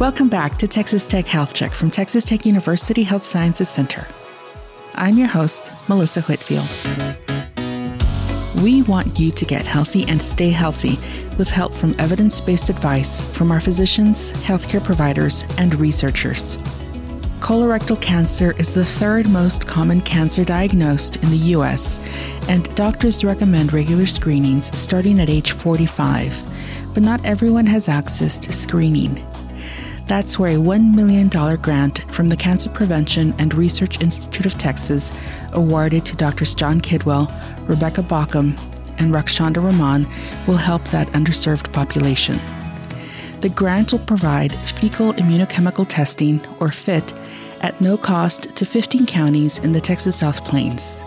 Welcome back to Texas Tech Health Check from Texas Tech University Health Sciences Center. I'm your host, Melissa Whitfield. We want you to get healthy and stay healthy with help from evidence based advice from our physicians, healthcare providers, and researchers. Colorectal cancer is the third most common cancer diagnosed in the U.S., and doctors recommend regular screenings starting at age 45. But not everyone has access to screening. That's where a $1 million grant from the Cancer Prevention and Research Institute of Texas, awarded to Drs. John Kidwell, Rebecca Baucom, and Rakhshanda Rahman, will help that underserved population. The grant will provide fecal immunochemical testing, or FIT, at no cost to 15 counties in the Texas South Plains.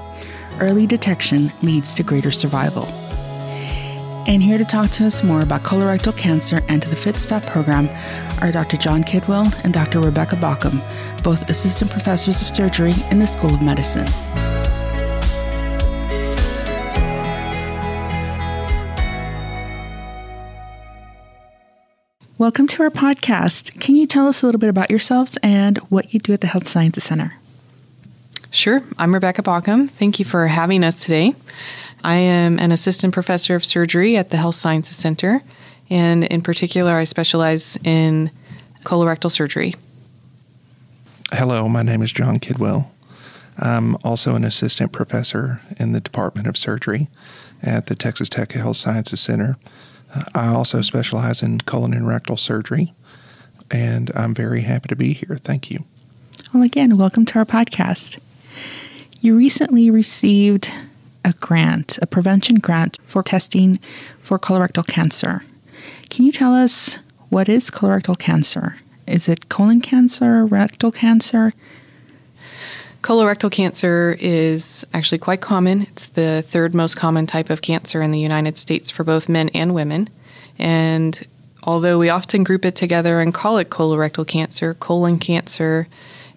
Early detection leads to greater survival. And here to talk to us more about colorectal cancer and to the Fit Stop program are Dr. John Kidwell and Dr. Rebecca Baucom, both assistant professors of surgery in the School of Medicine. Welcome to our podcast. Can you tell us a little bit about yourselves and what you do at the Health Sciences Center? Sure. I'm Rebecca Baucom. Thank you for having us today. I am an assistant professor of surgery at the Health Sciences Center, and in particular, I specialize in colorectal surgery. Hello, my name is John Kidwell. I'm also an assistant professor in the Department of Surgery at the Texas Tech Health Sciences Center. Uh, I also specialize in colon and rectal surgery, and I'm very happy to be here. Thank you. Well, again, welcome to our podcast. You recently received a grant, a prevention grant for testing for colorectal cancer. Can you tell us what is colorectal cancer? Is it colon cancer, rectal cancer? Colorectal cancer is actually quite common. It's the third most common type of cancer in the United States for both men and women. And although we often group it together and call it colorectal cancer, colon cancer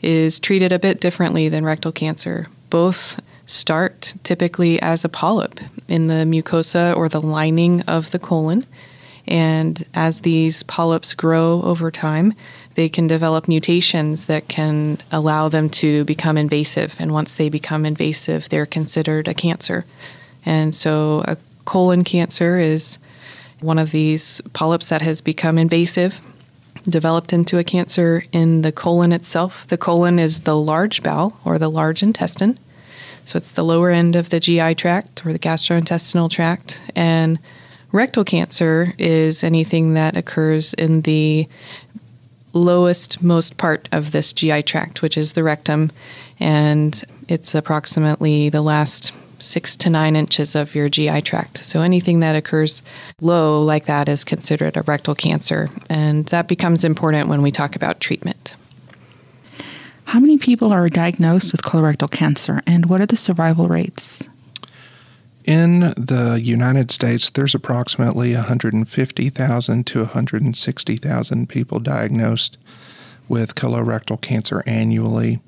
is treated a bit differently than rectal cancer. Both start typically as a polyp in the mucosa or the lining of the colon. And as these polyps grow over time, they can develop mutations that can allow them to become invasive. And once they become invasive, they're considered a cancer. And so, a colon cancer is one of these polyps that has become invasive, developed into a cancer in the colon itself. The colon is the large bowel or the large intestine. So it's the lower end of the GI tract or the gastrointestinal tract. And rectal cancer is anything that occurs in the lowest most part of this GI tract, which is the rectum. And it's approximately the last six to nine inches of your GI tract. So anything that occurs low like that is considered a rectal cancer. And that becomes important when we talk about treatment. How many people are diagnosed with colorectal cancer, and what are the survival rates? In the United States, there's approximately 150,000 to 160,000 people diagnosed with colorectal cancer annually.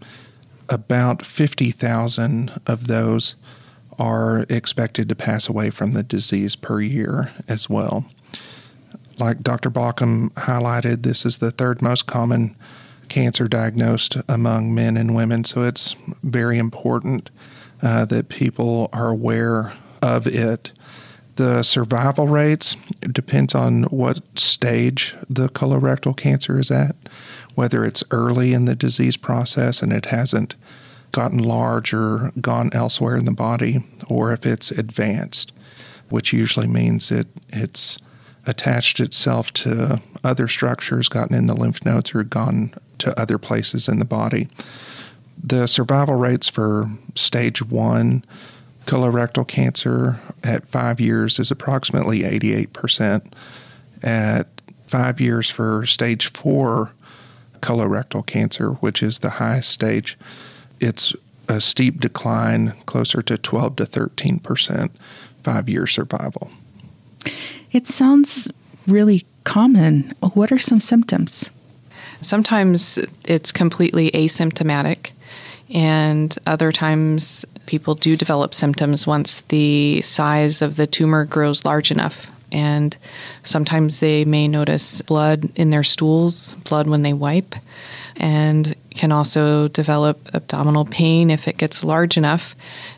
About 50,000 of those are expected to pass away from the disease per year as well. Like Dr. Baucom highlighted, this is the third most common cancer diagnosed among men and women. So it's very important uh, that people are aware of it. The survival rates depends on what stage the colorectal cancer is at, whether it's early in the disease process and it hasn't gotten large or gone elsewhere in the body, or if it's advanced, which usually means it it's attached itself to other structures, gotten in the lymph nodes, or gone to other places in the body. The survival rates for stage one colorectal cancer at five years is approximately 88%. At five years for stage four colorectal cancer, which is the highest stage, it's a steep decline, closer to 12 to 13% five year survival. It sounds really common. What are some symptoms? Sometimes it's completely asymptomatic, and other times people do develop symptoms once the size of the tumor grows large enough and sometimes they may notice blood in their stools, blood when they wipe, and can also develop abdominal pain if it gets large enough.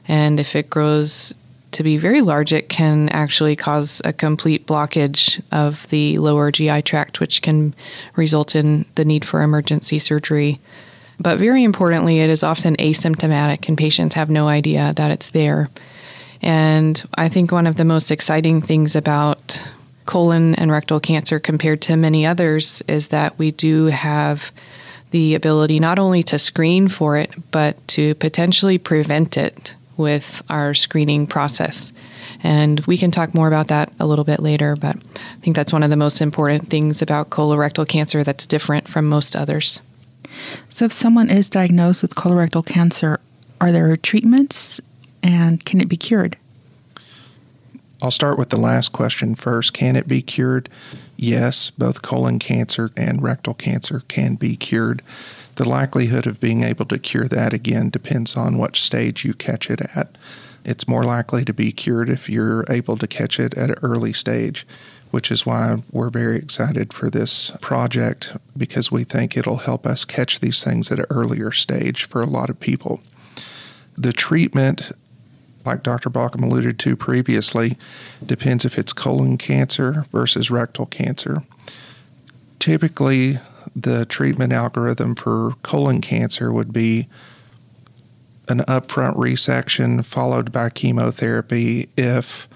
And if it grows to be very large, it can actually cause a complete blockage of the lower GI tract, which can result in the need for emergency surgery. But very importantly, it is often asymptomatic, and patients have no idea that it's there. And I think one of the most exciting things about colon and rectal cancer compared to many others is that we do have the ability not only to screen for it, but to potentially prevent it with our screening process. And we can talk more about that a little bit later, but I think that's one of the most important things about colorectal cancer that's different from most others. So, if someone is diagnosed with colorectal cancer, are there treatments and can it be cured? I'll start with the last question first. Can it be cured? Yes, both colon cancer and rectal cancer can be cured. The likelihood of being able to cure that again depends on what stage you catch it at. It's more likely to be cured if you're able to catch it at an early stage, which is why we're very excited for this project because we think it'll help us catch these things at an earlier stage for a lot of people. The treatment, like Dr. Baucom alluded to previously, depends if it's colon cancer versus rectal cancer. Typically, the treatment algorithm for colon cancer would be an upfront resection followed by chemotherapy if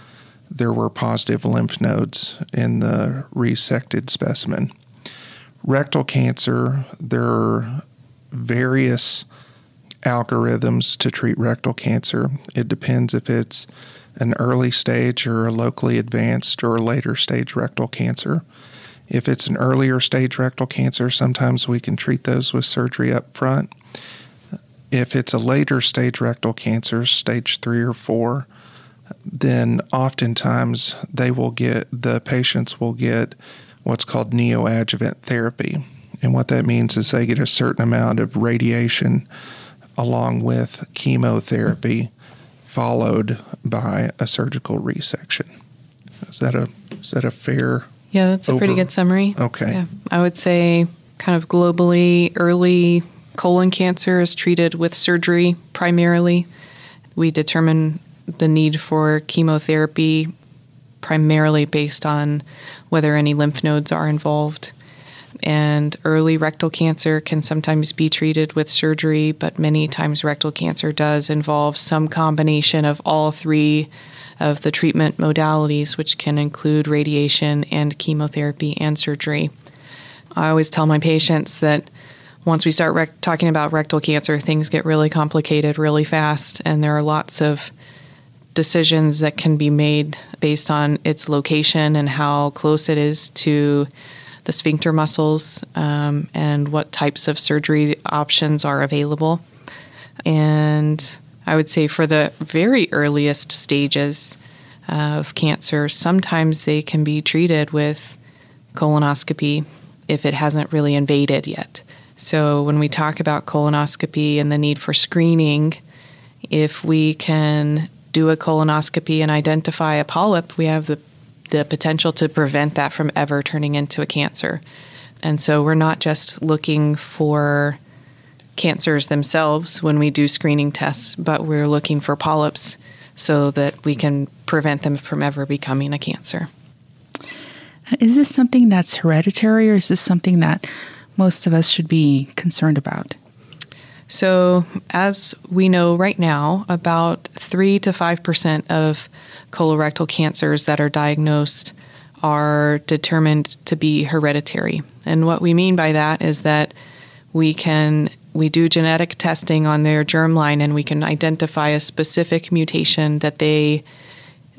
there were positive lymph nodes in the resected specimen. Rectal cancer, there are various algorithms to treat rectal cancer. It depends if it's an early stage or a locally advanced or later stage rectal cancer. If it's an earlier stage rectal cancer, sometimes we can treat those with surgery up front. If it's a later stage rectal cancer, stage three or four, then oftentimes they will get, the patients will get what's called neoadjuvant therapy. And what that means is they get a certain amount of radiation along with chemotherapy, followed by a surgical resection. Is that a is that a fair yeah, that's a pretty good summary. Okay. Yeah. I would say, kind of globally, early colon cancer is treated with surgery primarily. We determine the need for chemotherapy primarily based on whether any lymph nodes are involved. And early rectal cancer can sometimes be treated with surgery, but many times rectal cancer does involve some combination of all three of the treatment modalities, which can include radiation and chemotherapy and surgery. I always tell my patients that once we start rec- talking about rectal cancer, things get really complicated really fast, and there are lots of decisions that can be made based on its location and how close it is to the sphincter muscles um, and what types of surgery options are available. And I would say for the very earliest stages uh, of cancer, sometimes they can be treated with colonoscopy if it hasn't really invaded yet. So, when we talk about colonoscopy and the need for screening, if we can do a colonoscopy and identify a polyp, we have the, the potential to prevent that from ever turning into a cancer. And so, we're not just looking for cancers themselves when we do screening tests, but we're looking for polyps so that we can prevent them from ever becoming a cancer. Is this something that's hereditary or is this something that most of us should be concerned about? So, as we know right now, about 3 to 5% of colorectal cancers that are diagnosed are determined to be hereditary. And what we mean by that is that we can we do genetic testing on their germline and we can identify a specific mutation that they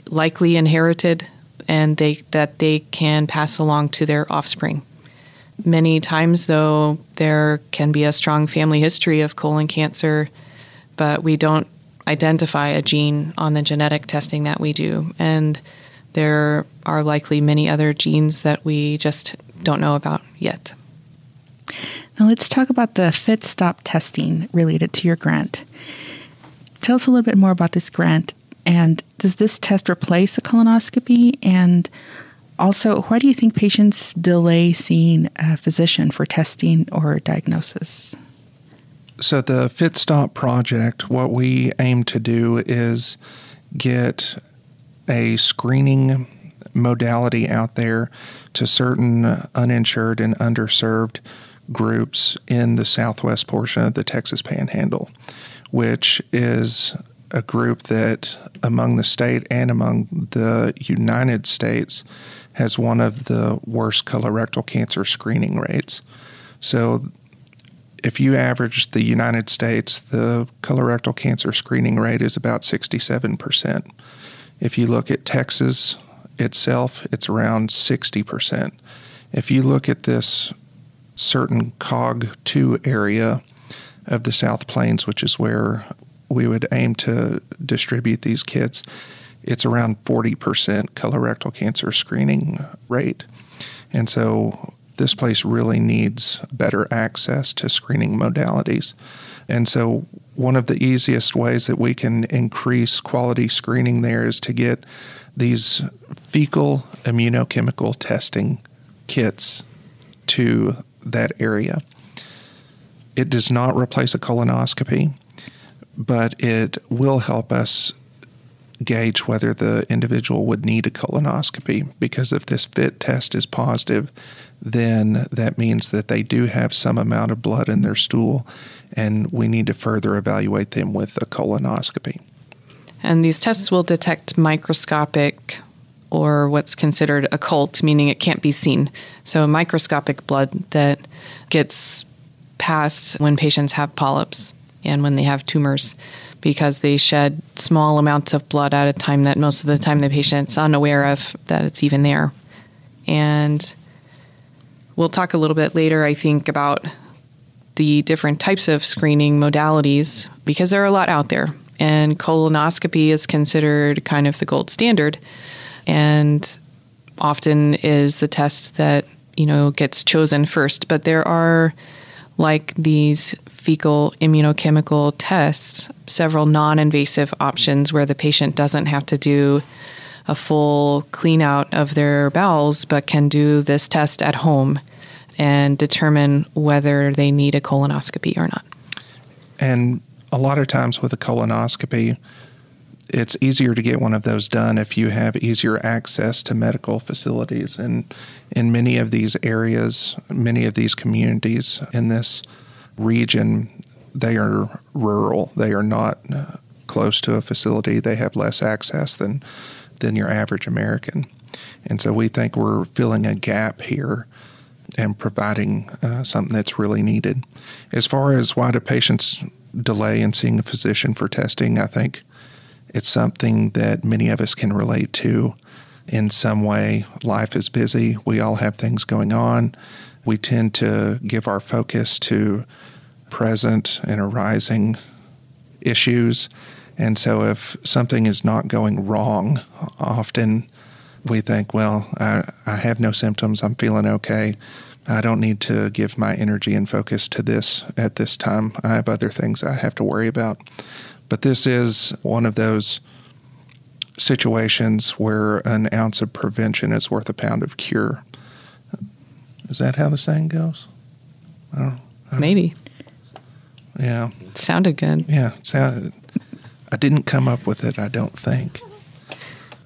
likely inherited and they that they can pass along to their offspring. Many times though there can be a strong family history of colon cancer, but we don't identify a gene on the genetic testing that we do and there are likely many other genes that we just don't know about yet. Now let's talk about the FitStop testing related to your grant. Tell us a little bit more about this grant and does this test replace a colonoscopy and Also, why do you think patients delay seeing a physician for testing or diagnosis? So, the Fit Stop project, what we aim to do is get a screening modality out there to certain uninsured and underserved groups in the southwest portion of the Texas Panhandle, which is a group that, among the state and among the United States, has one of the worst colorectal cancer screening rates. So, if you average the United States, the colorectal cancer screening rate is about 67%. If you look at Texas itself, it's around 60%. If you look at this certain COG2 area of the South Plains, which is where we would aim to distribute these kits, it's around 40% colorectal cancer screening rate. And so this place really needs better access to screening modalities. And so one of the easiest ways that we can increase quality screening there is to get these fecal immunochemical testing kits to that area. It does not replace a colonoscopy, but it will help us gauge whether the individual would need a colonoscopy because if this fit test is positive, then that means that they do have some amount of blood in their stool and we need to further evaluate them with a colonoscopy. And these tests will detect microscopic or what's considered occult, meaning it can't be seen. So, microscopic blood that gets passed when patients have polyps and when they have tumors because they shed small amounts of blood at a time that most of the time the patient's unaware of that it's even there. And we'll talk a little bit later, I think, about the different types of screening modalities because there are a lot out there. And colonoscopy is considered kind of the gold standard and often is the test that, you know, gets chosen first. But there are like these fecal immunochemical tests, several non invasive options where the patient doesn't have to do a full clean out of their bowels, but can do this test at home and determine whether they need a colonoscopy or not. And a lot of times with a colonoscopy, it's easier to get one of those done if you have easier access to medical facilities. And in many of these areas, many of these communities in this region, they are rural. They are not uh, close to a facility. They have less access than than your average American. And so we think we're filling a gap here and providing uh, something that's really needed. As far as why do patients delay in seeing a physician for testing, I think it's something that many of us can relate to in some way. Life is busy, we all have things going on. We tend to give our focus to present and arising issues. And so, if something is not going wrong, often we think, well, I, I have no symptoms, I'm feeling okay. I don't need to give my energy and focus to this at this time. I have other things I have to worry about. But this is one of those situations where an ounce of prevention is worth a pound of cure. Is that how the saying goes? I don't, I don't Maybe. Yeah. Sounded good. Yeah, sounded. I didn't come up with it, I don't think.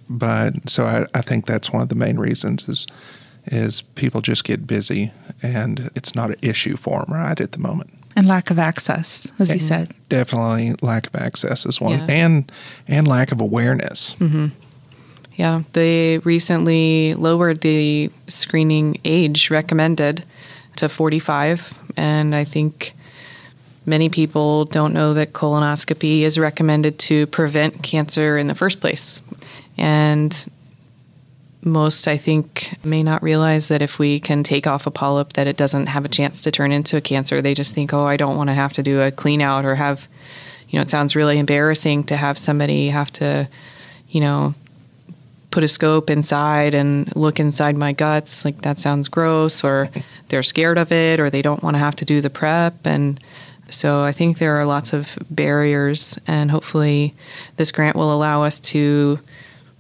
But so I, I think that's one of the main reasons is is people just get busy and it's not an issue for them right at the moment. And lack of access, as you said. Definitely lack of access is one, yeah. and and lack of awareness. Mm-hmm. Yeah, they recently lowered the screening age recommended to 45, and I think many people don't know that colonoscopy is recommended to prevent cancer in the first place. And most i think may not realize that if we can take off a polyp that it doesn't have a chance to turn into a cancer. They just think oh i don't want to have to do a clean out or have you know it sounds really embarrassing to have somebody have to you know put a scope inside and look inside my guts like that sounds gross or they're scared of it or they don't want to have to do the prep. And so i think there are lots of barriers and hopefully this grant will allow us to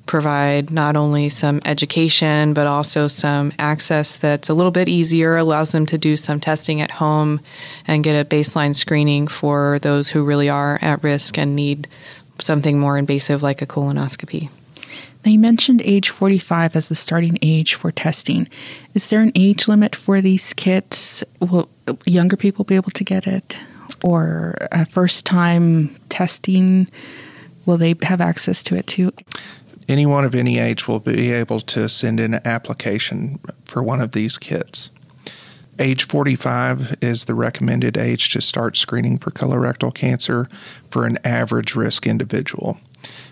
provide not only some education, but also some access that's a little bit easier, allows them to do some testing at home and get a baseline screening for those who really are at risk and need something more invasive like a colonoscopy. Now, you mentioned age 45 as the starting age for testing. Is there an age limit for these kits? Will younger people be able to get it? Or a first time testing, will they have access to it too? Anyone of any age will be able to send in an application for one of these kits. Age 45 is the recommended age to start screening for colorectal cancer for an average risk individual.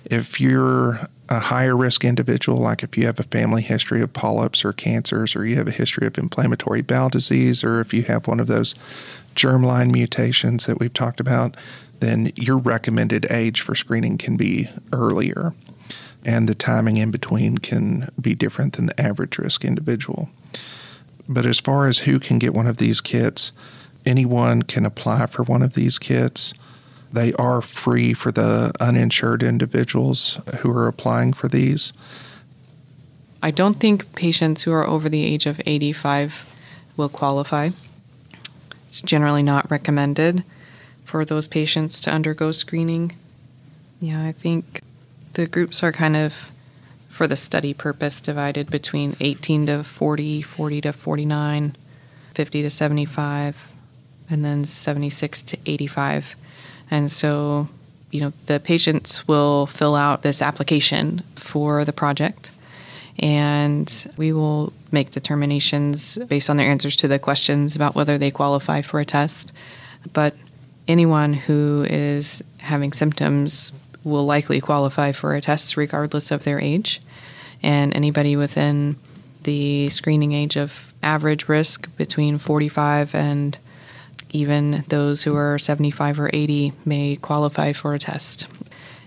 If you're a higher risk individual, like if you have a family history of polyps or cancers, or you have a history of inflammatory bowel disease, or if you have one of those germline mutations that we've talked about, then your recommended age for screening can be earlier. And the timing in between can be different than the average risk individual. But as far as who can get one of these kits, anyone can apply for one of these kits. They are free for the uninsured individuals who are applying for these. I don't think patients who are over the age of 85 will qualify. It's generally not recommended for those patients to undergo screening. Yeah, I think the groups are kind of, for the study purpose, divided between 18 to 40, 40 to 49, 50 to 75, and then 76 to 85. And so, you know, the patients will fill out this application for the project, and we will make determinations based on their answers to the questions about whether they qualify for a test. But anyone who is having symptoms will likely qualify for a test regardless of their age. And anybody within the screening age of average risk between 45 and even those who are 75 or 80 may qualify for a test.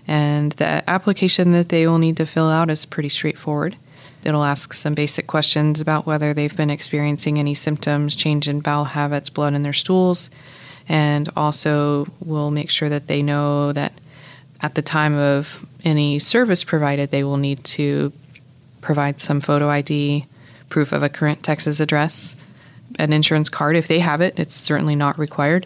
And the application that they will need to fill out is pretty straightforward. It'll ask some basic questions about whether they've been experiencing any symptoms, change in bowel habits, blood in their stools, and also will make sure that they know that at the time of any service provided, they will need to provide some photo ID, proof of a current Texas address, an insurance card if they have it. It's certainly not required,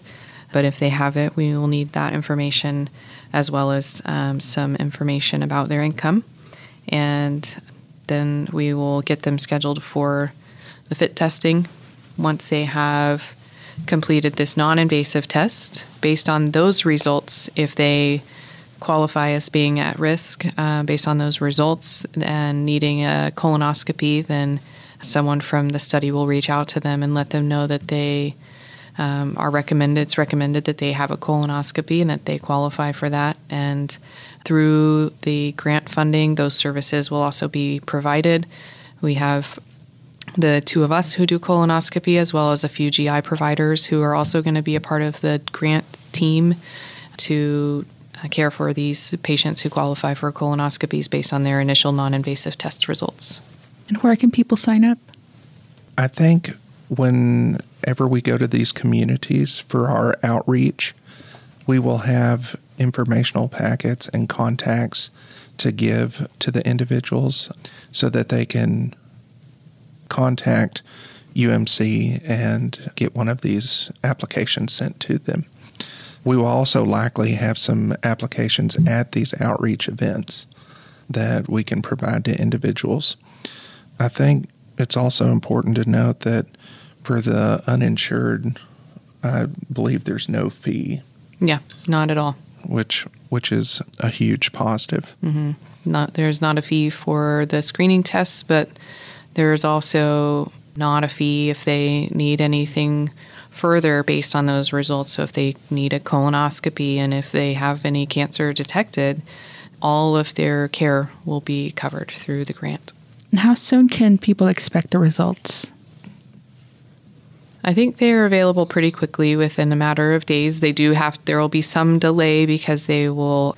but if they have it, we will need that information as well as um, some information about their income. And then we will get them scheduled for the fit testing once they have completed this non invasive test. Based on those results, if they qualify as being at risk uh, based on those results and needing a colonoscopy, then someone from the study will reach out to them and let them know that they um, are recommended. It's recommended that they have a colonoscopy and that they qualify for that. And through the grant funding, those services will also be provided. We have the two of us who do colonoscopy, as well as a few GI providers who are also going to be a part of the grant team to Uh, care for these patients who qualify for colonoscopies based on their initial non invasive test results. And where can people sign up? I think whenever we go to these communities for our outreach, we will have informational packets and contacts to give to the individuals so that they can contact UMC and get one of these applications sent to them. We will also likely have some applications at these outreach events that we can provide to individuals. I think it's also important to note that for the uninsured, I believe there's no fee. Yeah, not at all. Which which is a huge positive. Mm-hmm. Not there's not a fee for the screening tests, but there's also not a fee if they need anything further based on those results. So if they need a colonoscopy and if they have any cancer detected, all of their care will be covered through the grant. And how soon can people expect the results? I think they are available pretty quickly within a matter of days. They do have, there will be some delay because they will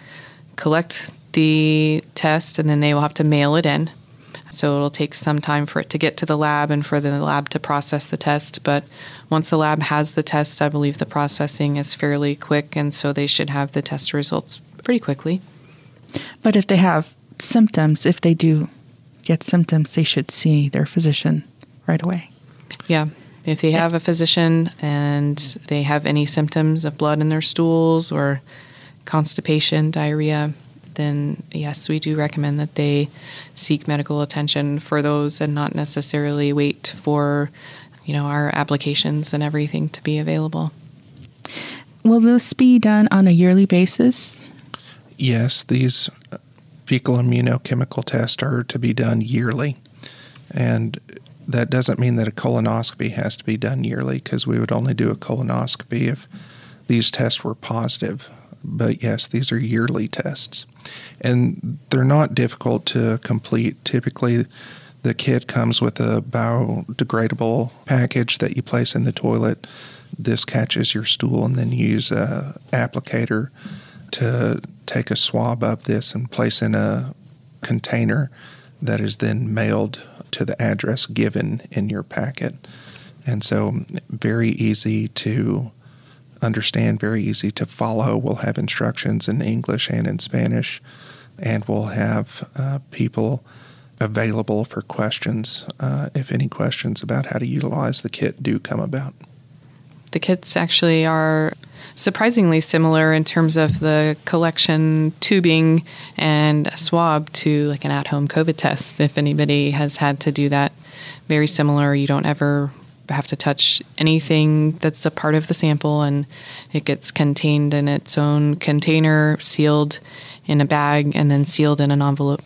collect the test and then they will have to mail it in. So it'll take some time for it to get to the lab and for the lab to process the test. But once the lab has the test, I believe the processing is fairly quick, and so they should have the test results pretty quickly. But if they have symptoms, if they do get symptoms, they should see their physician right away. Yeah. If they have a physician and they have any symptoms of blood in their stools or constipation, diarrhea, then yes, we do recommend that they seek medical attention for those and not necessarily wait for, you know, our applications and everything to be available. Will this be done on a yearly basis? Yes, these fecal immunochemical tests are to be done yearly. And that doesn't mean that a colonoscopy has to be done yearly because we would only do a colonoscopy if these tests were positive. But yes, these are yearly tests. And they're not difficult to complete. Typically, the kit comes with a biodegradable package that you place in the toilet. This catches your stool, and then you use a applicator to take a swab of this and place in a container that is then mailed to the address given in your packet. And so, very easy to understand, very easy to follow. We'll have instructions in English and in Spanish, and we'll have uh, people available for questions uh, if any questions about how to utilize the kit do come about. The kits actually are surprisingly similar in terms of the collection tubing and swab to like an at home COVID test. If anybody has had to do that, very similar. You don't ever have to touch anything that's a part of the sample, and it gets contained in its own container, sealed in a bag, and then sealed in an envelope.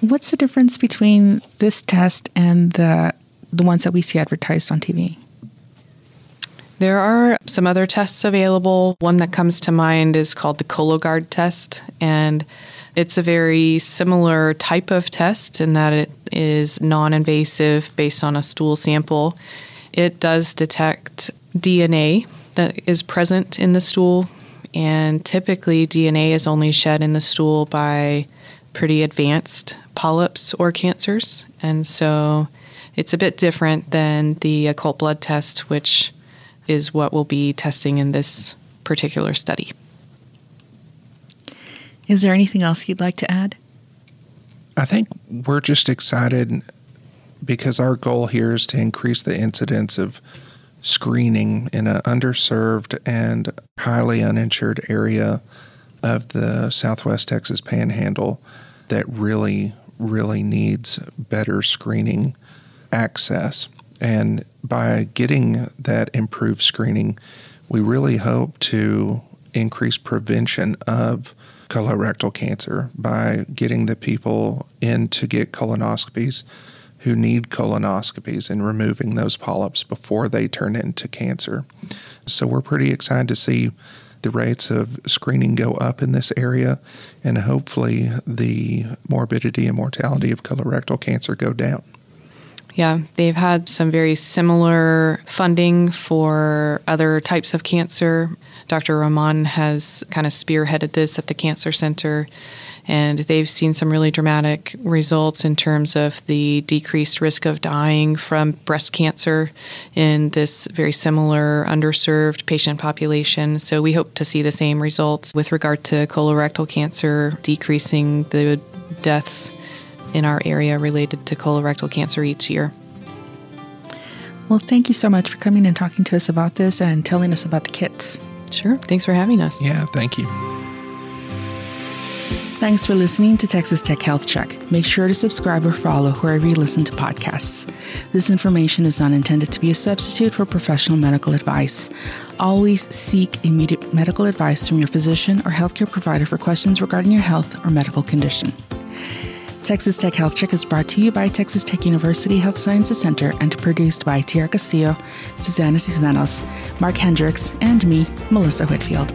What's the difference between this test and the the ones that we see advertised on TV? There are some other tests available. One that comes to mind is called the Cologuard test, and it's a very similar type of test in that it is non invasive based on a stool sample. It does detect DNA that is present in the stool, and typically DNA is only shed in the stool by pretty advanced polyps or cancers. And so it's a bit different than the occult blood test, which is what we'll be testing in this particular study. Is there anything else you'd like to add? I think we're just excited because our goal here is to increase the incidence of screening in an underserved and highly uninsured area of the Southwest Texas Panhandle that really, really needs better screening access. And by getting that improved screening, we really hope to increase prevention of colorectal cancer by getting the people in to get colonoscopies who need colonoscopies and removing those polyps before they turn into cancer. So we're pretty excited to see the rates of screening go up in this area and hopefully the morbidity and mortality of colorectal cancer go down. Yeah, they've had some very similar funding for other types of cancer. Dr. Rahman has kind of spearheaded this at the Cancer Center, and they've seen some really dramatic results in terms of the decreased risk of dying from breast cancer in this very similar underserved patient population. So we hope to see the same results with regard to colorectal cancer, decreasing the deaths in our area related to colorectal cancer each year. Well, thank you so much for coming and talking to us about this and telling us about the kits. Sure. Thanks for having us. Yeah, thank you. Thanks for listening to Texas Tech Health Check. Make sure to subscribe or follow wherever you listen to podcasts. This information is not intended to be a substitute for professional medical advice. Always seek immediate medical advice from your physician or healthcare provider for questions regarding your health or medical condition. Texas Tech Health Check is brought to you by Texas Tech University Health Sciences Center and produced by Tierra Castillo, Susana Cisneros, Mark Hendricks, and me, Melissa Whitfield.